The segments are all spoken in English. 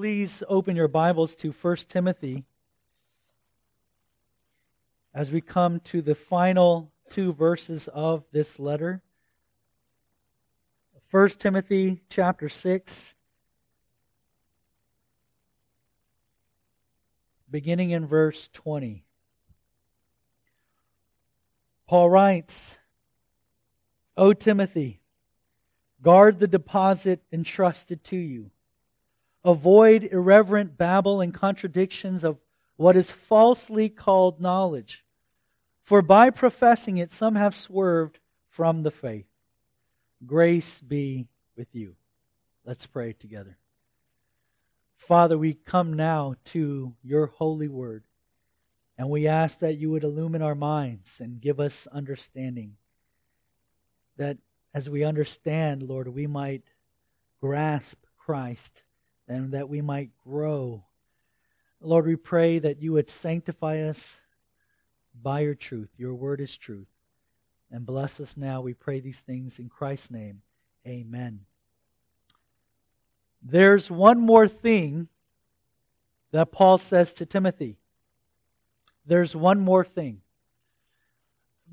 please open your Bibles to 1 Timothy as we come to the final two verses of this letter. 1 Timothy chapter 6, beginning in verse 20. Paul writes, O Timothy, guard the deposit entrusted to you. Avoid irreverent babble and contradictions of what is falsely called knowledge. For by professing it, some have swerved from the faith. Grace be with you. Let's pray together. Father, we come now to your holy word. And we ask that you would illumine our minds and give us understanding. That as we understand, Lord, we might grasp Christ and that we might grow. Lord, we pray that you would sanctify us by your truth. Your word is truth. And bless us now. We pray these things in Christ's name. Amen. There's one more thing that Paul says to Timothy there's one more thing.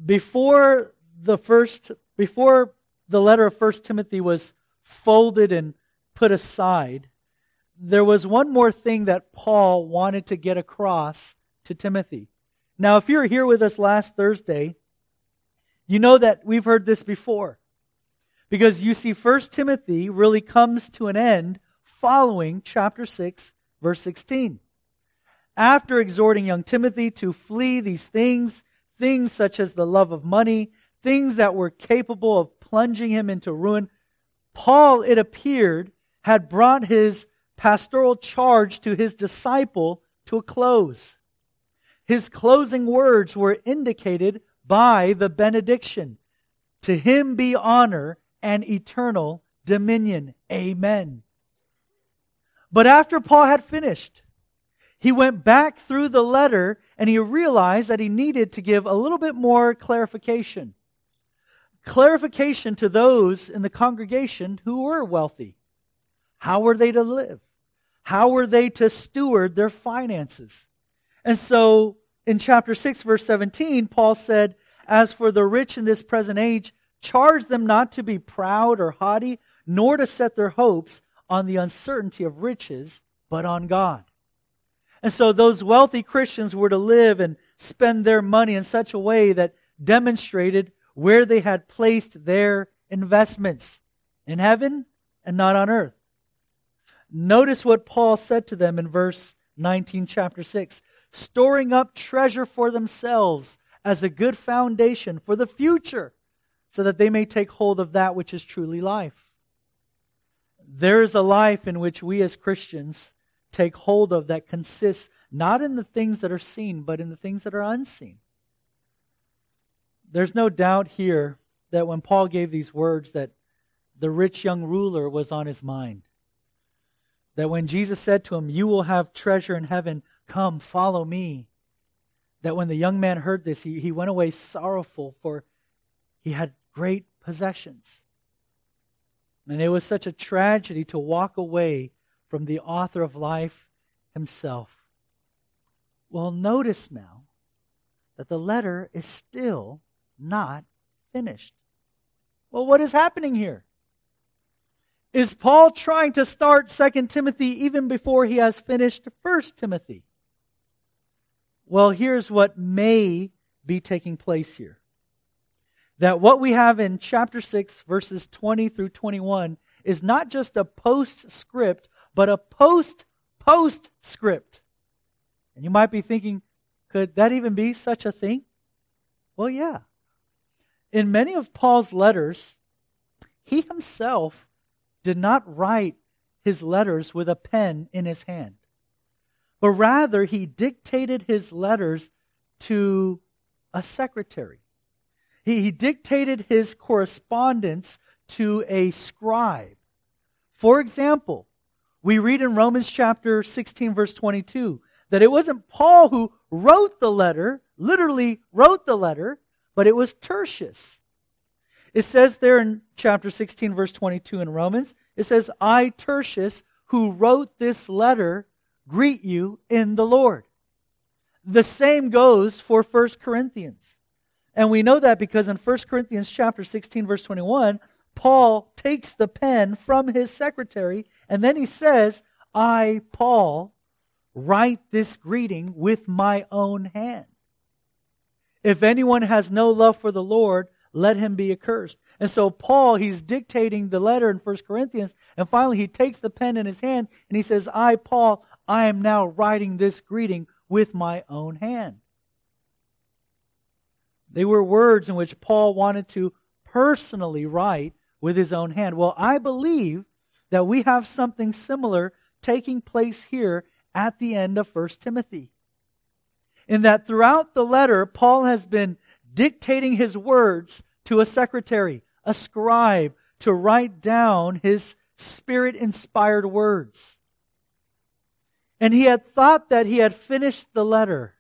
Before the first before the letter of First Timothy was folded and put aside, there was one more thing that Paul wanted to get across to Timothy. Now, if you're here with us last Thursday, you know that we've heard this before. Because you see, First Timothy really comes to an end following chapter 6, verse 16 after exhorting young Timothy to flee these things, things such as the love of money, things that were capable of plunging him into ruin, Paul, it appeared, had brought his pastoral charge to his disciple to a close. His closing words were indicated by the benediction To him be honor and eternal dominion. Amen. But after Paul had finished, he went back through the letter and he realized that he needed to give a little bit more clarification. Clarification to those in the congregation who were wealthy. How were they to live? How were they to steward their finances? And so in chapter 6, verse 17, Paul said, As for the rich in this present age, charge them not to be proud or haughty, nor to set their hopes on the uncertainty of riches, but on God. And so those wealthy Christians were to live and spend their money in such a way that demonstrated where they had placed their investments in heaven and not on earth. Notice what Paul said to them in verse 19, chapter 6 storing up treasure for themselves as a good foundation for the future, so that they may take hold of that which is truly life. There is a life in which we as Christians take hold of that consists not in the things that are seen, but in the things that are unseen. There's no doubt here that when Paul gave these words that the rich young ruler was on his mind. That when Jesus said to him, You will have treasure in heaven, come, follow me. That when the young man heard this, he, he went away sorrowful, for he had great possessions. And it was such a tragedy to walk away from the author of life himself. Well, notice now that the letter is still not finished. Well, what is happening here? Is Paul trying to start 2 Timothy even before he has finished 1 Timothy? Well, here's what may be taking place here. That what we have in chapter 6, verses 20 through 21, is not just a postscript but a post postscript. And you might be thinking, could that even be such a thing? Well, yeah. In many of Paul's letters, he himself did not write his letters with a pen in his hand, but rather he dictated his letters to a secretary. He, he dictated his correspondence to a scribe. For example, we read in Romans chapter 16, verse 22, that it wasn't Paul who wrote the letter, literally wrote the letter, but it was Tertius. It says there in chapter 16, verse 22 in Romans, it says, I, Tertius, who wrote this letter greet you in the Lord. The same goes for 1 Corinthians. And we know that because in 1 Corinthians chapter 16 verse 21, Paul takes the pen from his secretary and then he says, "I Paul write this greeting with my own hand." If anyone has no love for the Lord, let him be accursed. And so Paul, he's dictating the letter in 1 Corinthians, and finally he takes the pen in his hand and he says, I, Paul, I am now writing this greeting with my own hand. They were words in which Paul wanted to personally write with his own hand. Well, I believe that we have something similar taking place here at the end of 1 Timothy. In that throughout the letter, Paul has been dictating his words to a secretary, a scribe, to write down his spirit inspired words. And he had thought that he had finished the letter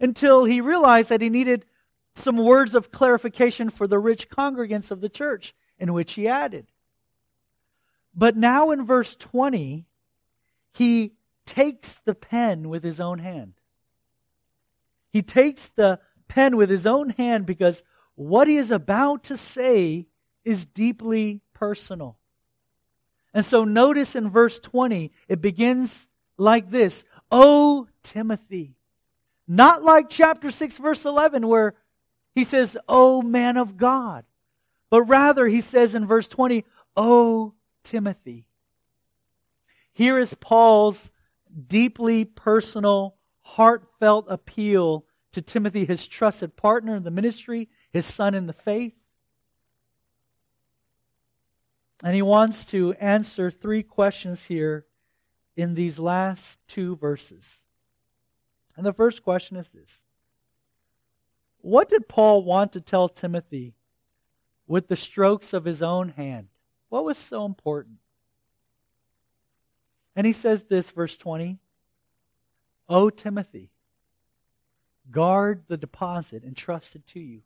until he realized that he needed some words of clarification for the rich congregants of the church, in which he added. But now in verse 20, he takes the pen with his own hand. He takes the pen with his own hand because what he is about to say is deeply personal. And so notice in verse 20, it begins like this O Timothy. Not like chapter 6, verse 11, where he says, O man of God. But rather, he says in verse 20, O Timothy. Here is Paul's deeply personal, heartfelt appeal to Timothy, his trusted partner in the ministry, his son in the faith. And he wants to answer three questions here in these last two verses. And the first question is this What did Paul want to tell Timothy with the strokes of his own hand? What was so important? And he says this, verse 20 O Timothy, guard the deposit entrusted to you.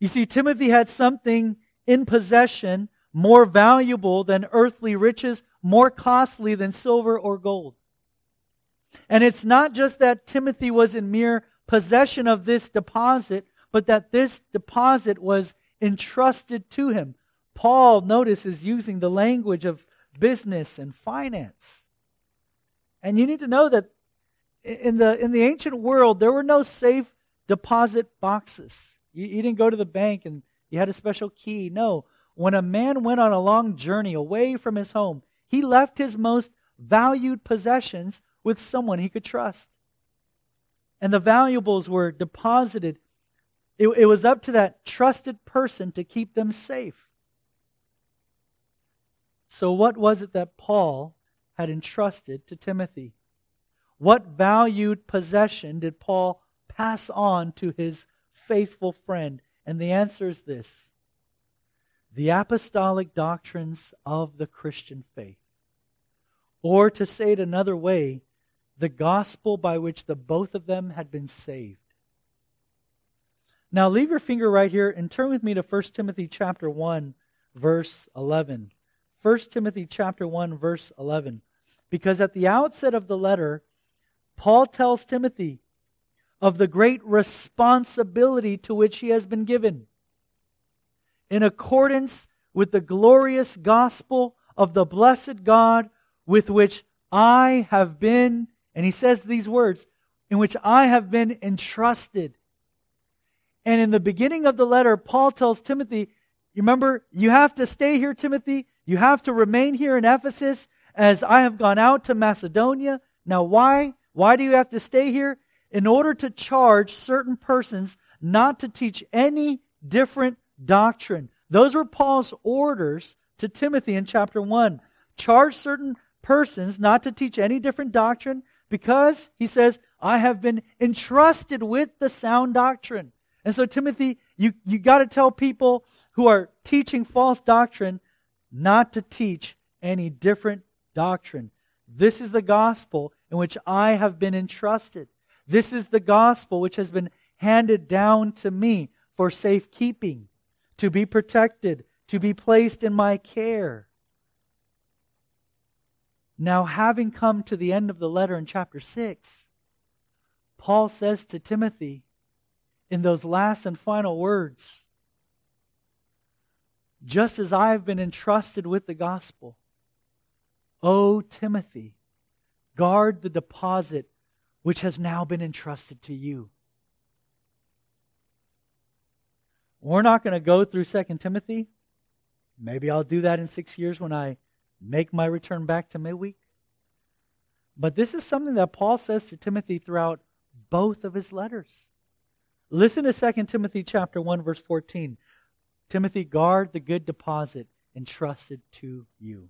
You see, Timothy had something in possession more valuable than earthly riches, more costly than silver or gold. And it's not just that Timothy was in mere possession of this deposit, but that this deposit was entrusted to him. Paul, notice, is using the language of business and finance. And you need to know that in the, in the ancient world, there were no safe deposit boxes. You, you didn't go to the bank and you had a special key. No. When a man went on a long journey away from his home, he left his most valued possessions with someone he could trust. And the valuables were deposited. It, it was up to that trusted person to keep them safe. So, what was it that Paul had entrusted to Timothy? What valued possession did Paul pass on to his faithful friend? And the answer is this the apostolic doctrines of the Christian faith. Or to say it another way, the gospel by which the both of them had been saved. Now leave your finger right here and turn with me to 1 Timothy chapter 1 verse 11. 1 Timothy chapter 1 verse 11. Because at the outset of the letter, Paul tells Timothy of the great responsibility to which he has been given. In accordance with the glorious gospel of the blessed God with which I have been, and he says these words, in which I have been entrusted. And in the beginning of the letter, Paul tells Timothy, you remember, you have to stay here, Timothy. You have to remain here in Ephesus as I have gone out to Macedonia. Now, why? Why do you have to stay here? In order to charge certain persons not to teach any different doctrine. Those were Paul's orders to Timothy in chapter 1. Charge certain persons not to teach any different doctrine because, he says, I have been entrusted with the sound doctrine. And so, Timothy, you, you got to tell people who are teaching false doctrine not to teach any different doctrine. This is the gospel in which I have been entrusted. This is the gospel which has been handed down to me for safekeeping, to be protected, to be placed in my care. Now, having come to the end of the letter in chapter 6, Paul says to Timothy in those last and final words, just as I have been entrusted with the gospel, O Timothy, guard the deposit which has now been entrusted to you. We're not going to go through 2 Timothy. Maybe I'll do that in six years when I make my return back to midweek. But this is something that Paul says to Timothy throughout both of his letters. Listen to 2 Timothy chapter 1 verse 14. Timothy, guard the good deposit entrusted to you.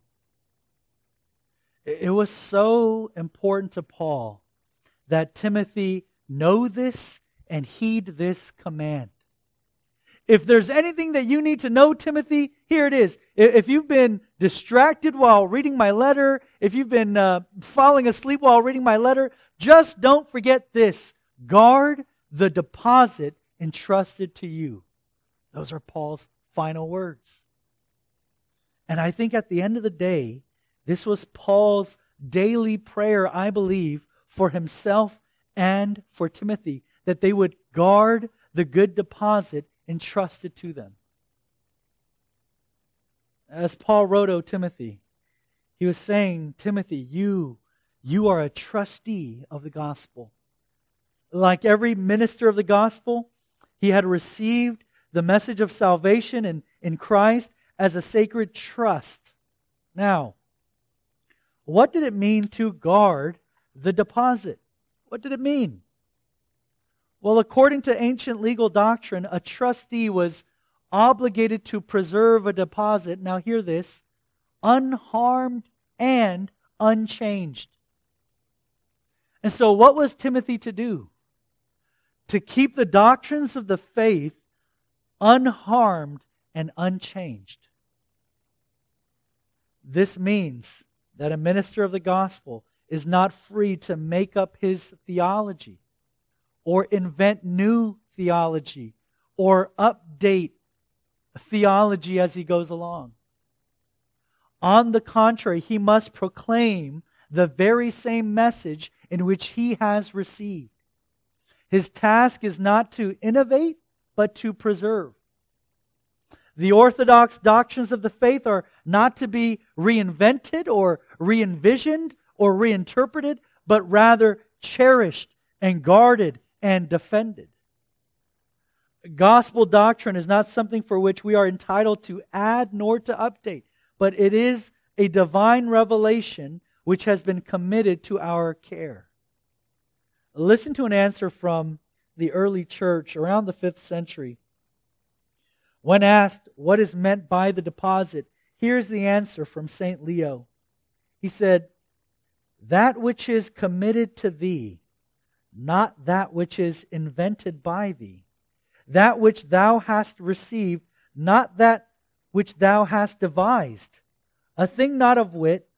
It was so important to Paul that Timothy know this and heed this command. If there's anything that you need to know, Timothy, here it is. If you've been distracted while reading my letter, if you've been uh, falling asleep while reading my letter, just don't forget this guard the deposit entrusted to you. Those are Paul's final words. And I think at the end of the day, this was Paul's daily prayer, I believe, for himself and for Timothy, that they would guard the good deposit entrusted to them. As Paul wrote, O Timothy, he was saying, Timothy, you, you are a trustee of the gospel. Like every minister of the gospel, he had received the message of salvation in, in Christ as a sacred trust. Now, what did it mean to guard the deposit? What did it mean? Well, according to ancient legal doctrine, a trustee was obligated to preserve a deposit, now hear this, unharmed and unchanged. And so, what was Timothy to do? To keep the doctrines of the faith unharmed and unchanged. This means that a minister of the gospel is not free to make up his theology or invent new theology or update theology as he goes along. On the contrary, he must proclaim the very same message in which he has received. His task is not to innovate, but to preserve. The orthodox doctrines of the faith are not to be reinvented or re envisioned or reinterpreted, but rather cherished and guarded and defended. Gospel doctrine is not something for which we are entitled to add nor to update, but it is a divine revelation which has been committed to our care. Listen to an answer from the early church around the 5th century. When asked what is meant by the deposit, here's the answer from St. Leo. He said, That which is committed to thee not that which is invented by thee, that which thou hast received, not that which thou hast devised, a thing not of wit,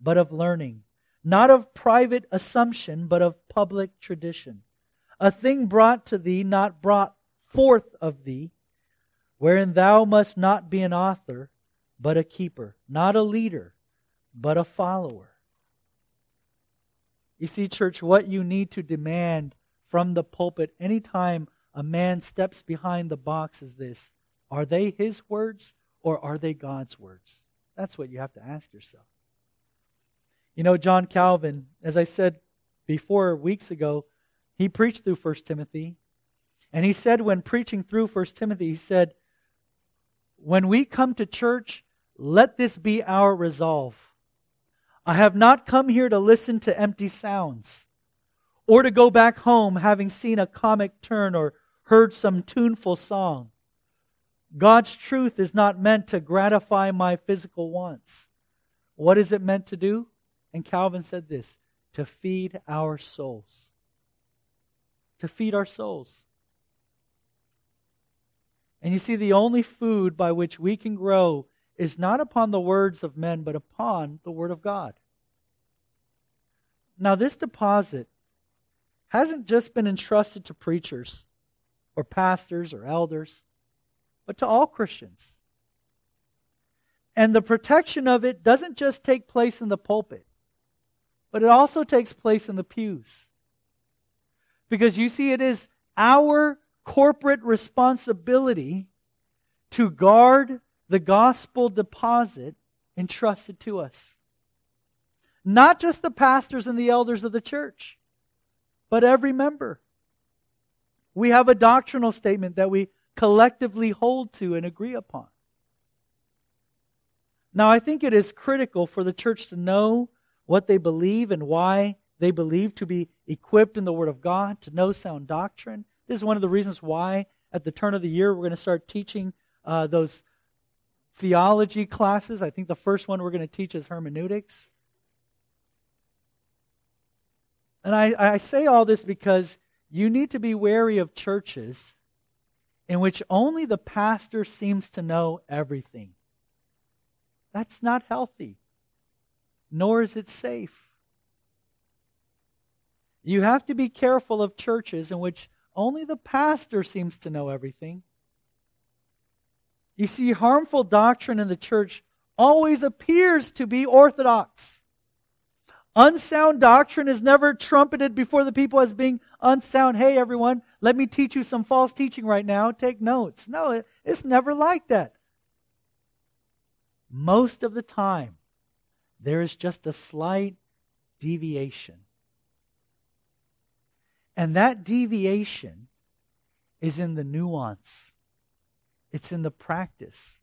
but of learning, not of private assumption, but of public tradition, a thing brought to thee, not brought forth of thee, wherein thou must not be an author, but a keeper, not a leader, but a follower. You see, church, what you need to demand from the pulpit anytime a man steps behind the box is this Are they his words or are they God's words? That's what you have to ask yourself. You know, John Calvin, as I said before weeks ago, he preached through 1 Timothy. And he said, when preaching through 1 Timothy, he said, When we come to church, let this be our resolve I have not come here to listen to empty sounds or to go back home having seen a comic turn or heard some tuneful song. God's truth is not meant to gratify my physical wants. What is it meant to do? And Calvin said this to feed our souls. To feed our souls. And you see, the only food by which we can grow is not upon the words of men, but upon the Word of God. Now, this deposit hasn't just been entrusted to preachers or pastors or elders, but to all Christians. And the protection of it doesn't just take place in the pulpit. but it also takes place in the pews. Because you see, it is our corporate responsibility to guard the gospel deposit entrusted to us. Not just the pastors and the elders of the church, but every member. We have a doctrinal statement that we collectively hold to and agree upon. Now, I think it is critical for the church to know what they believe and why they believe to be equipped in the Word of God, to know sound doctrine. This is one of the reasons why, at the turn of the year, we're going to start teaching uh, those theology classes. I think the first one we're going to teach is hermeneutics. And I, I say all this because you need to be wary of churches in which only the pastor seems to know everything. That's not healthy, nor is it safe. You have to be careful of churches in which only the pastor seems to know everything. You see, harmful doctrine in the church always appears to be orthodox. Unsound doctrine is never trumpeted before the people as being unsound. Hey, everyone, let me teach you some false teaching right now. Take notes. No, it's never like that. Most of the time, there is just a slight deviation. And that deviation is in the nuance, it's in the practice,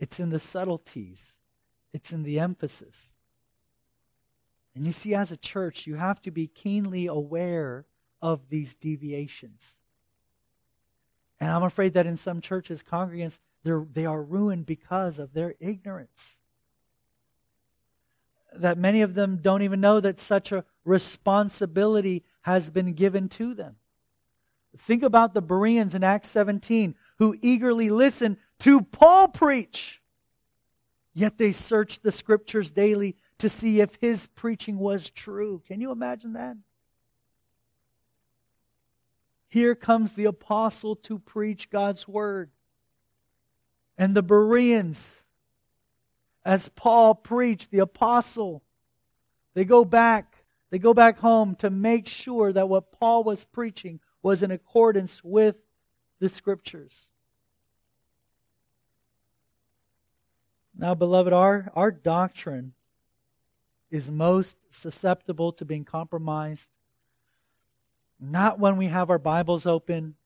it's in the subtleties, it's in the emphasis. And you see, as a church, you have to be keenly aware of these deviations. And I'm afraid that in some churches, congregants, they are ruined because of their ignorance. That many of them don't even know that such a responsibility has been given to them. Think about the Bereans in Acts 17 who eagerly listened to Paul preach. Yet they searched the scriptures daily to see if his preaching was true. Can you imagine that? Here comes the apostle to preach God's word. And the Bereans, as Paul preached, the apostle, they go back. They go back home to make sure that what Paul was preaching was in accordance with the scriptures. Now, beloved, our, our doctrine is most susceptible to being compromised. Not when we have our Bibles open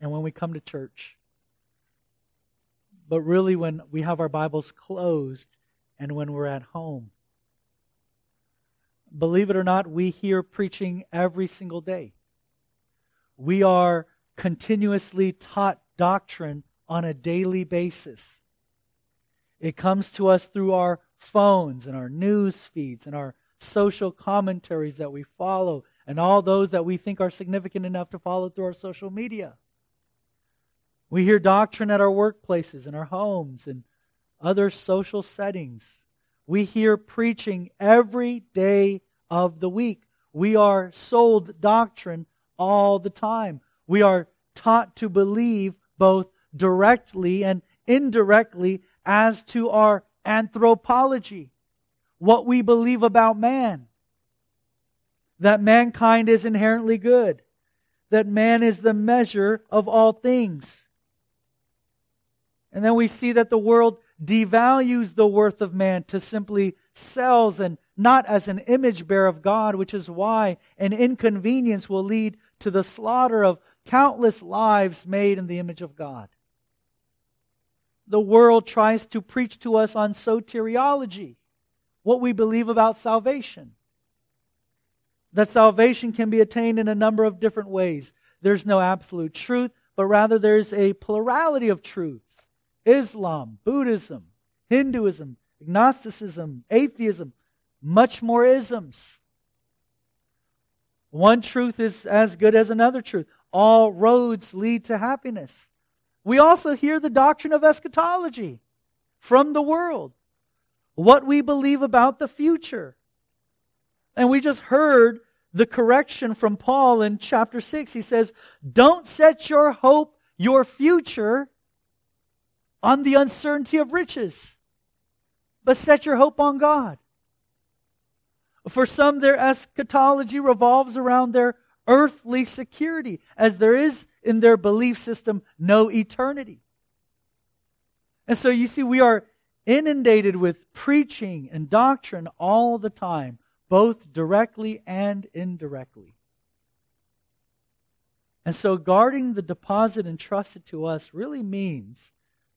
and when we come to church, but really when we have our Bibles closed and when we're at home. Believe it or not, we hear preaching every single day. We are continuously taught doctrine on a daily basis. It comes to us through our phones and our news feeds and our social commentaries that we follow and all those that we think are significant enough to follow through our social media. We hear doctrine at our workplaces and our homes and other social settings. We hear preaching every day of the week. We are sold doctrine all the time. We are taught to believe both directly and indirectly as to our anthropology, what we believe about man. That mankind is inherently good, that man is the measure of all things. And then we see that the world devalues the worth of man to simply cells and not as an image bearer of God, which is why an inconvenience will lead to the slaughter of countless lives made in the image of God the world tries to preach to us on soteriology, what we believe about salvation. That salvation can be attained in a number of different ways. There's no absolute truth, but rather there's a plurality of truths Islam, Buddhism, Hinduism, agnosticism, atheism, much more isms. One truth is as good as another truth. All roads lead to happiness. We also hear the doctrine of eschatology from the world, what we believe about the future. And we just heard the correction from Paul in chapter 6. He says, Don't set your hope, your future, on the uncertainty of riches, but set your hope on God. For some, their eschatology revolves around their earthly security, as there is in their belief system no eternity. And so you see, we are inundated with preaching and doctrine all the time, both directly and indirectly. And so, guarding the deposit entrusted to us really means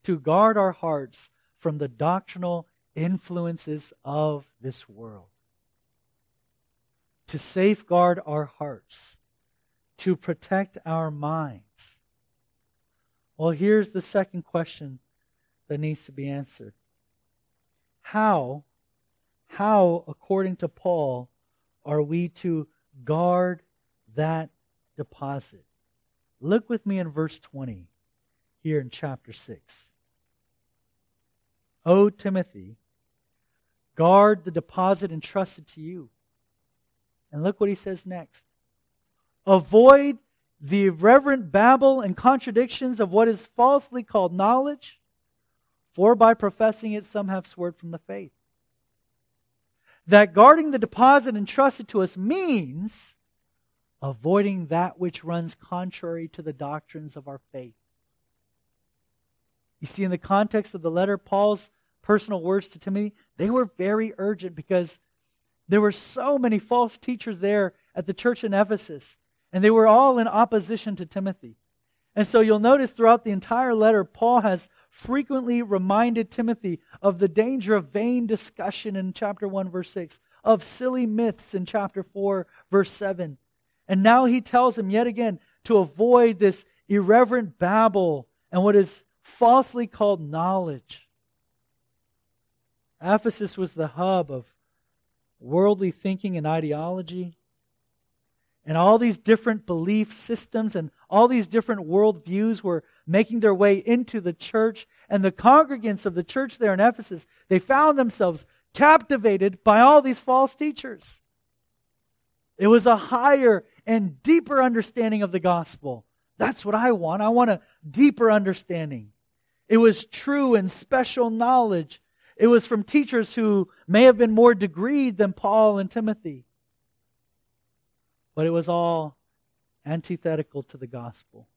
to guard our hearts from the doctrinal influences of this world, to safeguard our hearts, to protect our minds. Well, here's the second question that needs to be answered. How, how, according to Paul, are we to guard that deposit? Look with me in verse 20 here in chapter 6. O Timothy, guard the deposit entrusted to you. And look what he says next. Avoid the irreverent babble and contradictions of what is falsely called knowledge, for by professing it some have swerved from the faith. That guarding the deposit entrusted to us means avoiding that which runs contrary to the doctrines of our faith. You see, in the context of the letter, Paul's personal words to Timothy, they were very urgent because there were so many false teachers there at the church in Ephesus, and they were all in opposition to Timothy. And so you'll notice throughout the entire letter, Paul has frequently reminded Timothy of the danger of vain discussion in chapter 1, verse 6, of silly myths in chapter 4, verse 7. And now he tells him yet again to avoid this irreverent babble and what is falsely called knowledge. Ephesus was the hub of worldly thinking and ideology. And all these different belief systems and all these different worldviews were making their way into the church. And the congregants of the church there in Ephesus, they found themselves captivated by all these false teachers. It was a higher and deeper understanding of the gospel. That's what I want. I want a deeper understanding. It was true and special knowledge. It was from teachers who may have been more degreed than Paul and Timothy. But it was all antithetical to the gospel.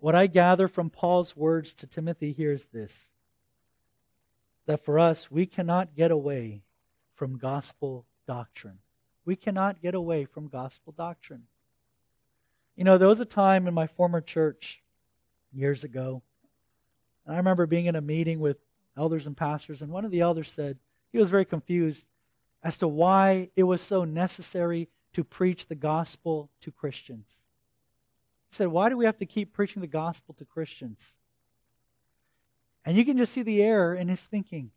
What I gather from Paul's words to Timothy here is this that for us, we cannot get away from gospel doctrine. We cannot get away from gospel doctrine. You know, there was a time in my former church years ago, and I remember being in a meeting with elders and pastors, and one of the elders said he was very confused as to why it was so necessary to preach the gospel to Christians. He said, Why do we have to keep preaching the gospel to Christians? And you can just see the error in his thinking.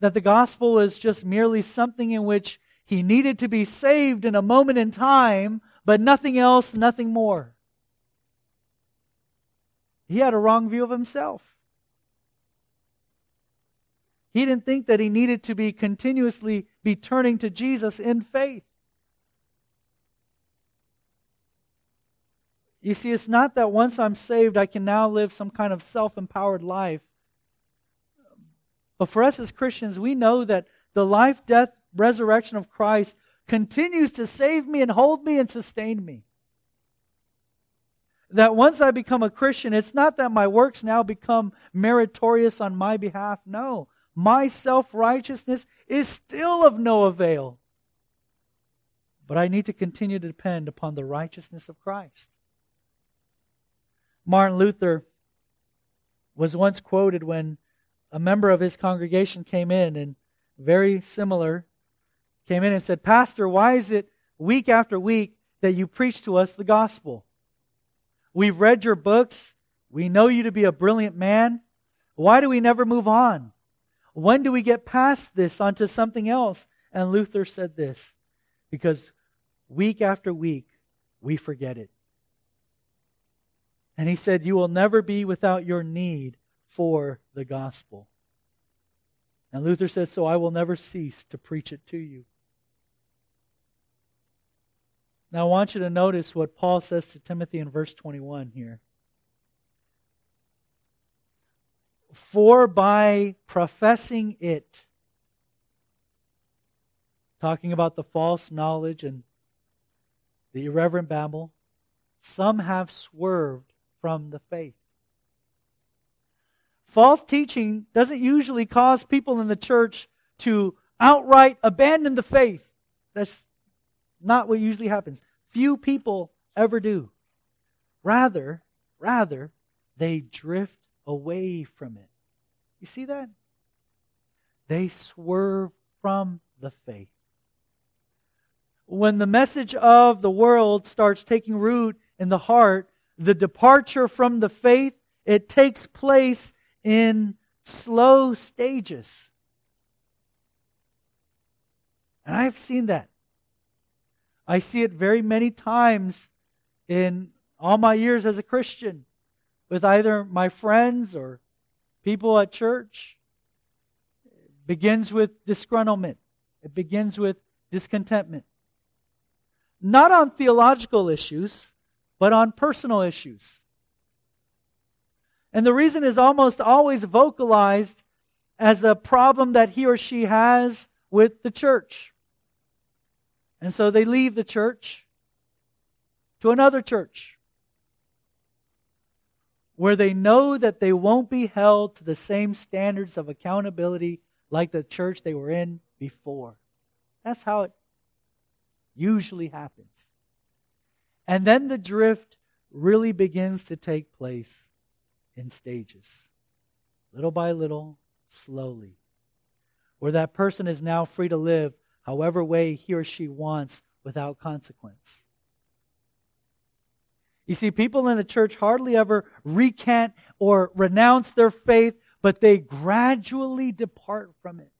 That the gospel was just merely something in which he needed to be saved in a moment in time, but nothing else, nothing more. He had a wrong view of himself. He didn't think that he needed to be continuously be turning to Jesus in faith. You see, it's not that once I'm saved, I can now live some kind of self empowered life. But for us as Christians, we know that the life, death, resurrection of Christ continues to save me and hold me and sustain me. That once I become a Christian, it's not that my works now become meritorious on my behalf. No. My self righteousness is still of no avail. But I need to continue to depend upon the righteousness of Christ. Martin Luther was once quoted when a member of his congregation came in and very similar came in and said, Pastor, why is it week after week that you preach to us the gospel? We've read your books. We know you to be a brilliant man. Why do we never move on? When do we get past this onto something else? And Luther said this because week after week, we forget it. And he said, You will never be without your need for the gospel. And Luther says, So I will never cease to preach it to you. Now, I want you to notice what Paul says to Timothy in verse 21 here. For by professing it, talking about the false knowledge and the irreverent babble, some have swerved from the faith. False teaching doesn't usually cause people in the church to outright abandon the faith. That's not what usually happens. Few people ever do. Rather, rather, they drift away from it. You see that? They swerve from the faith. When the message of the world starts taking root in the heart, the departure from the faith, it takes place in slow stages. And I've seen that. I see it very many times in all my years as a Christian with either my friends or people at church. It begins with disgruntlement. It begins with discontentment. Not on theological issues, but on personal issues. And the reason is almost always vocalized as a problem that he or she has with the church. And so they leave the church to another church where they know that they won't be held to the same standards of accountability like the church they were in before. That's how it usually happens. And then the drift really begins to take place in stages, little by little, slowly, where that person is now free to live however way he or she wants without consequence. You see, people in the church hardly ever recant or renounce their faith, but they gradually depart from it.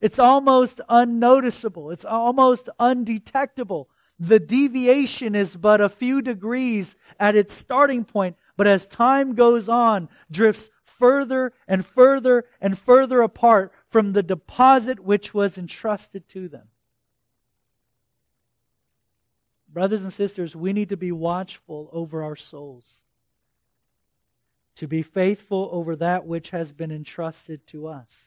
It's almost unnoticeable. It's almost undetectable. The deviation is but a few degrees at its starting point, but as time goes on, drifts further and further and further apart from the deposit which was entrusted to them. Brothers and sisters, we need to be watchful over our souls, to be faithful over that which has been entrusted to us.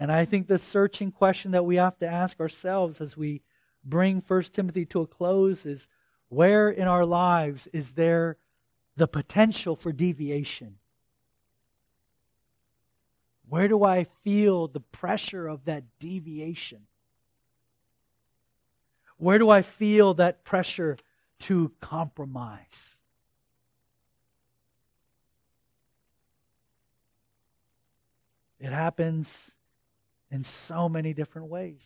And I think the searching question that we have to ask ourselves as we bring 1 Timothy to a close is where in our lives is there the potential for deviation? Where do I feel the pressure of that deviation? Where do I feel that pressure to compromise? It happens in so many different ways.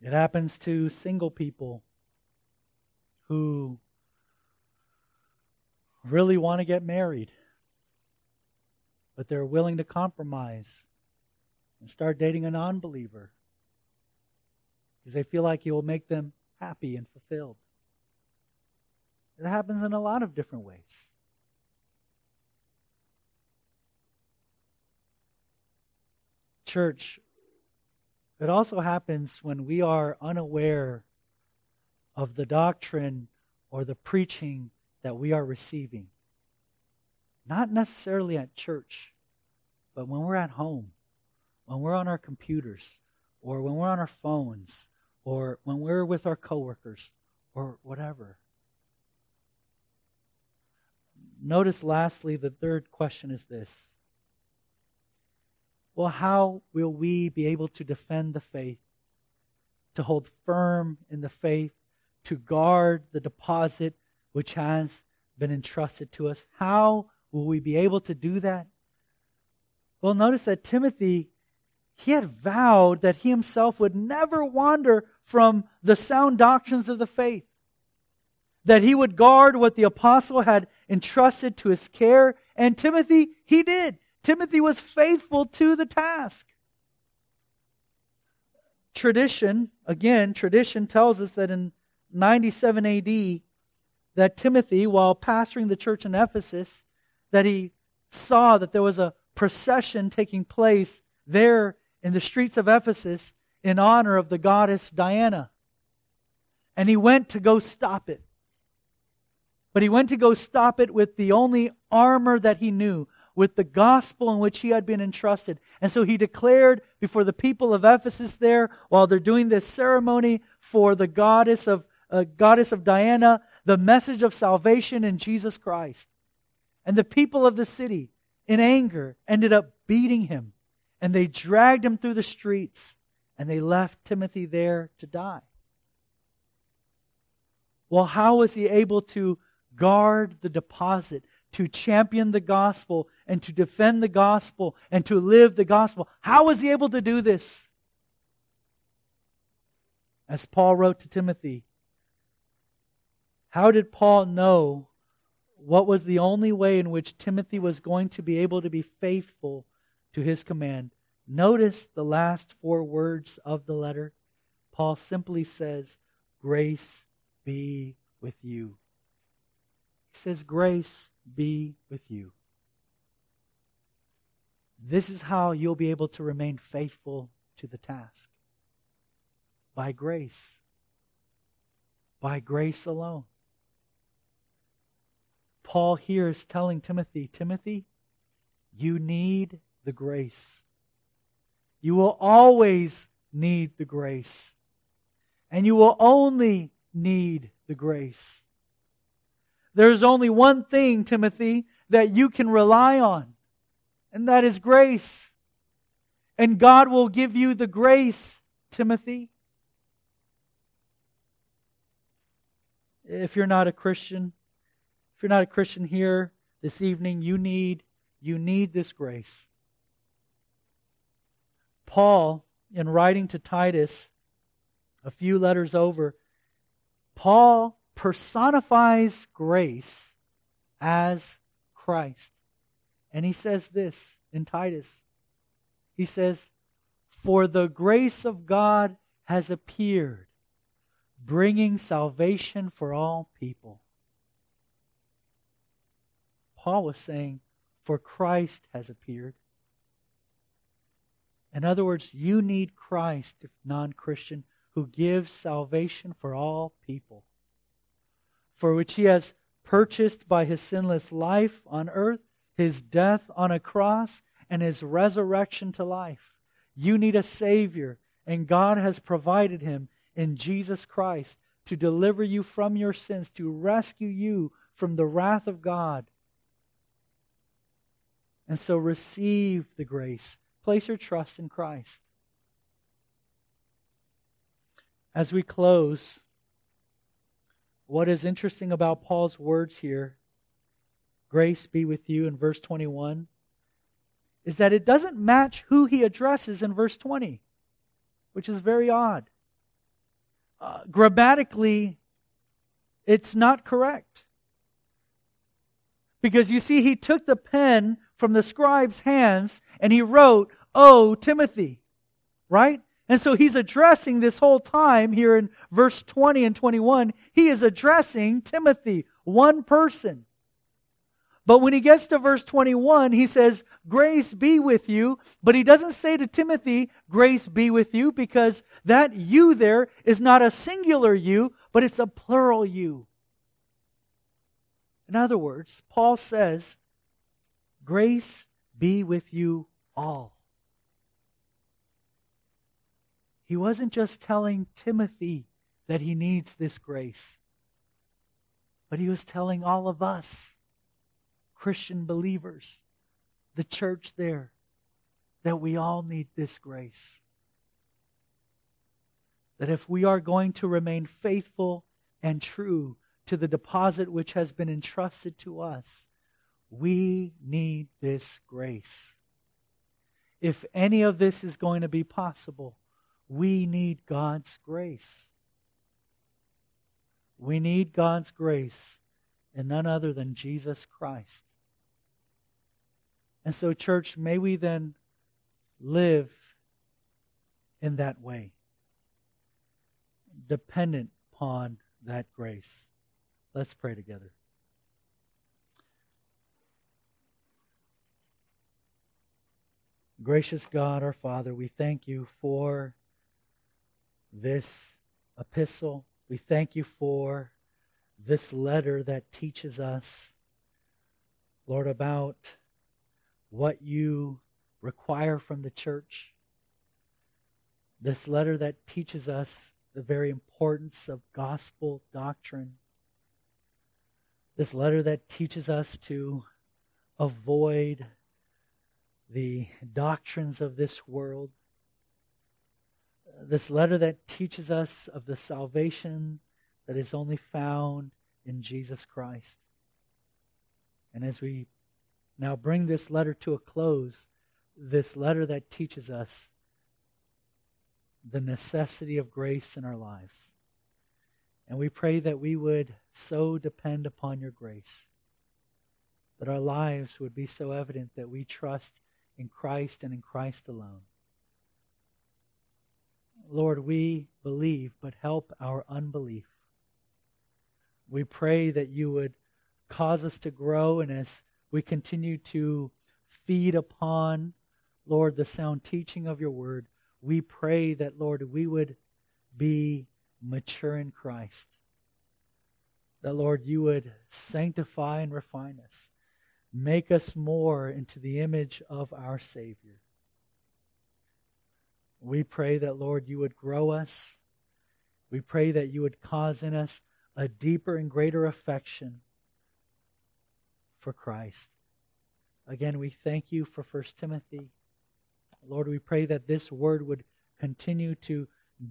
It happens to single people who really want to get married, but they're willing to compromise and start dating a non believer because they feel like he will make them happy and fulfilled. It happens in a lot of different ways. Church, it also happens when we are unaware of the doctrine or the preaching that we are receiving. Not necessarily at church, but when we're at home, when we're on our computers, or when we're on our phones, or when we're with our coworkers, or whatever. Notice lastly, the third question is this Well, how will we be able to defend the faith, to hold firm in the faith, to guard the deposit which has been entrusted to us? How will we be able to do that? Well, notice that Timothy, he had vowed that he himself would never wander from the sound doctrines of the faith, that he would guard what the apostle had entrusted to his care. And Timothy, he did. Timothy was faithful to the task. Tradition, again, tradition tells us that in 97 AD, that Timothy, while pastoring the church in Ephesus, that he saw that there was a procession taking place there in the streets of Ephesus in honor of the goddess Diana. And he went to go stop it. But he went to go stop it with the only armor that he knew, with the gospel in which he had been entrusted. And so he declared before the people of Ephesus there, while they're doing this ceremony for the goddess of, uh, goddess of Diana, the message of salvation in Jesus Christ. And the people of the city, in anger, ended up beating him. And they dragged him through the streets. And they left Timothy there to die. Well, how was he able to guard the deposit, to champion the gospel, and to defend the gospel, and to live the gospel? How was he able to do this? As Paul wrote to Timothy, how did Paul know what was the only way in which Timothy was going to be able to be faithful to his command? Notice the last four words of the letter. Paul simply says, Grace be with you. He says, Grace be with you. This is how you'll be able to remain faithful to the task by grace. By grace alone. Paul here is telling Timothy, Timothy, you need the grace. You will always need the grace. And you will only need the grace. There's only one thing, Timothy, that you can rely on, and that is grace. And God will give you the grace, Timothy. If you're not a Christian, if you're not a Christian here this evening, you need you need this grace. Paul, in writing to Titus, a few letters over, Paul personifies grace as Christ. And he says this in Titus. He says, For the grace of God has appeared, bringing salvation for all people. Paul was saying, For Christ has appeared. In other words, you need Christ, if non Christian, who gives salvation for all people, for which he has purchased by his sinless life on earth, his death on a cross, and his resurrection to life. You need a Savior, and God has provided him in Jesus Christ to deliver you from your sins, to rescue you from the wrath of God. And so receive the grace. Place your trust in Christ. As we close, what is interesting about Paul's words here, grace be with you in verse 21, is that it doesn't match who he addresses in verse 20, which is very odd. Uh, grammatically, it's not correct. Because you see, he took the pen from the scribe's hands and he wrote, Oh, Timothy, right? And so he's addressing this whole time here in verse 20 and 21. He is addressing Timothy, one person. But when he gets to verse 21, he says, Grace be with you. But he doesn't say to Timothy, Grace be with you, because that you there is not a singular you, but it's a plural you. In other words, Paul says, Grace be with you all. He wasn't just telling Timothy that he needs this grace, but he was telling all of us, Christian believers, the church there, that we all need this grace. That if we are going to remain faithful and true to the deposit which has been entrusted to us, we need this grace. If any of this is going to be possible, we need God's grace. We need God's grace and none other than Jesus Christ. And so, church, may we then live in that way, dependent upon that grace. Let's pray together. Gracious God, our Father, we thank you for this epistle. We thank you for this letter that teaches us, Lord, about what you require from the church. This letter that teaches us the very importance of gospel doctrine. This letter that teaches us to avoid the doctrines of this world. This letter that teaches us of the salvation that is only found in Jesus Christ. And as we now bring this letter to a close, this letter that teaches us the necessity of grace in our lives. And we pray that we would so depend upon your grace, that our lives would be so evident that we trust in Christ and in Christ alone. Lord, we believe, but help our unbelief. We pray that you would cause us to grow, and as we continue to feed upon, Lord, the sound teaching of your word, we pray that, Lord, we would be mature in Christ. That, Lord, you would sanctify and refine us. Make us more into the image of our Savior. We pray that, Lord, you would grow us. We pray that you would cause in us a deeper and greater affection for Christ. Again, we thank you for 1 Timothy. Lord, we pray that this word would continue to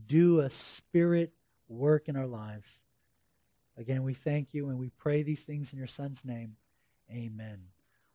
do a spirit work in our lives. Again, we thank you and we pray these things in your Son's name. Amen.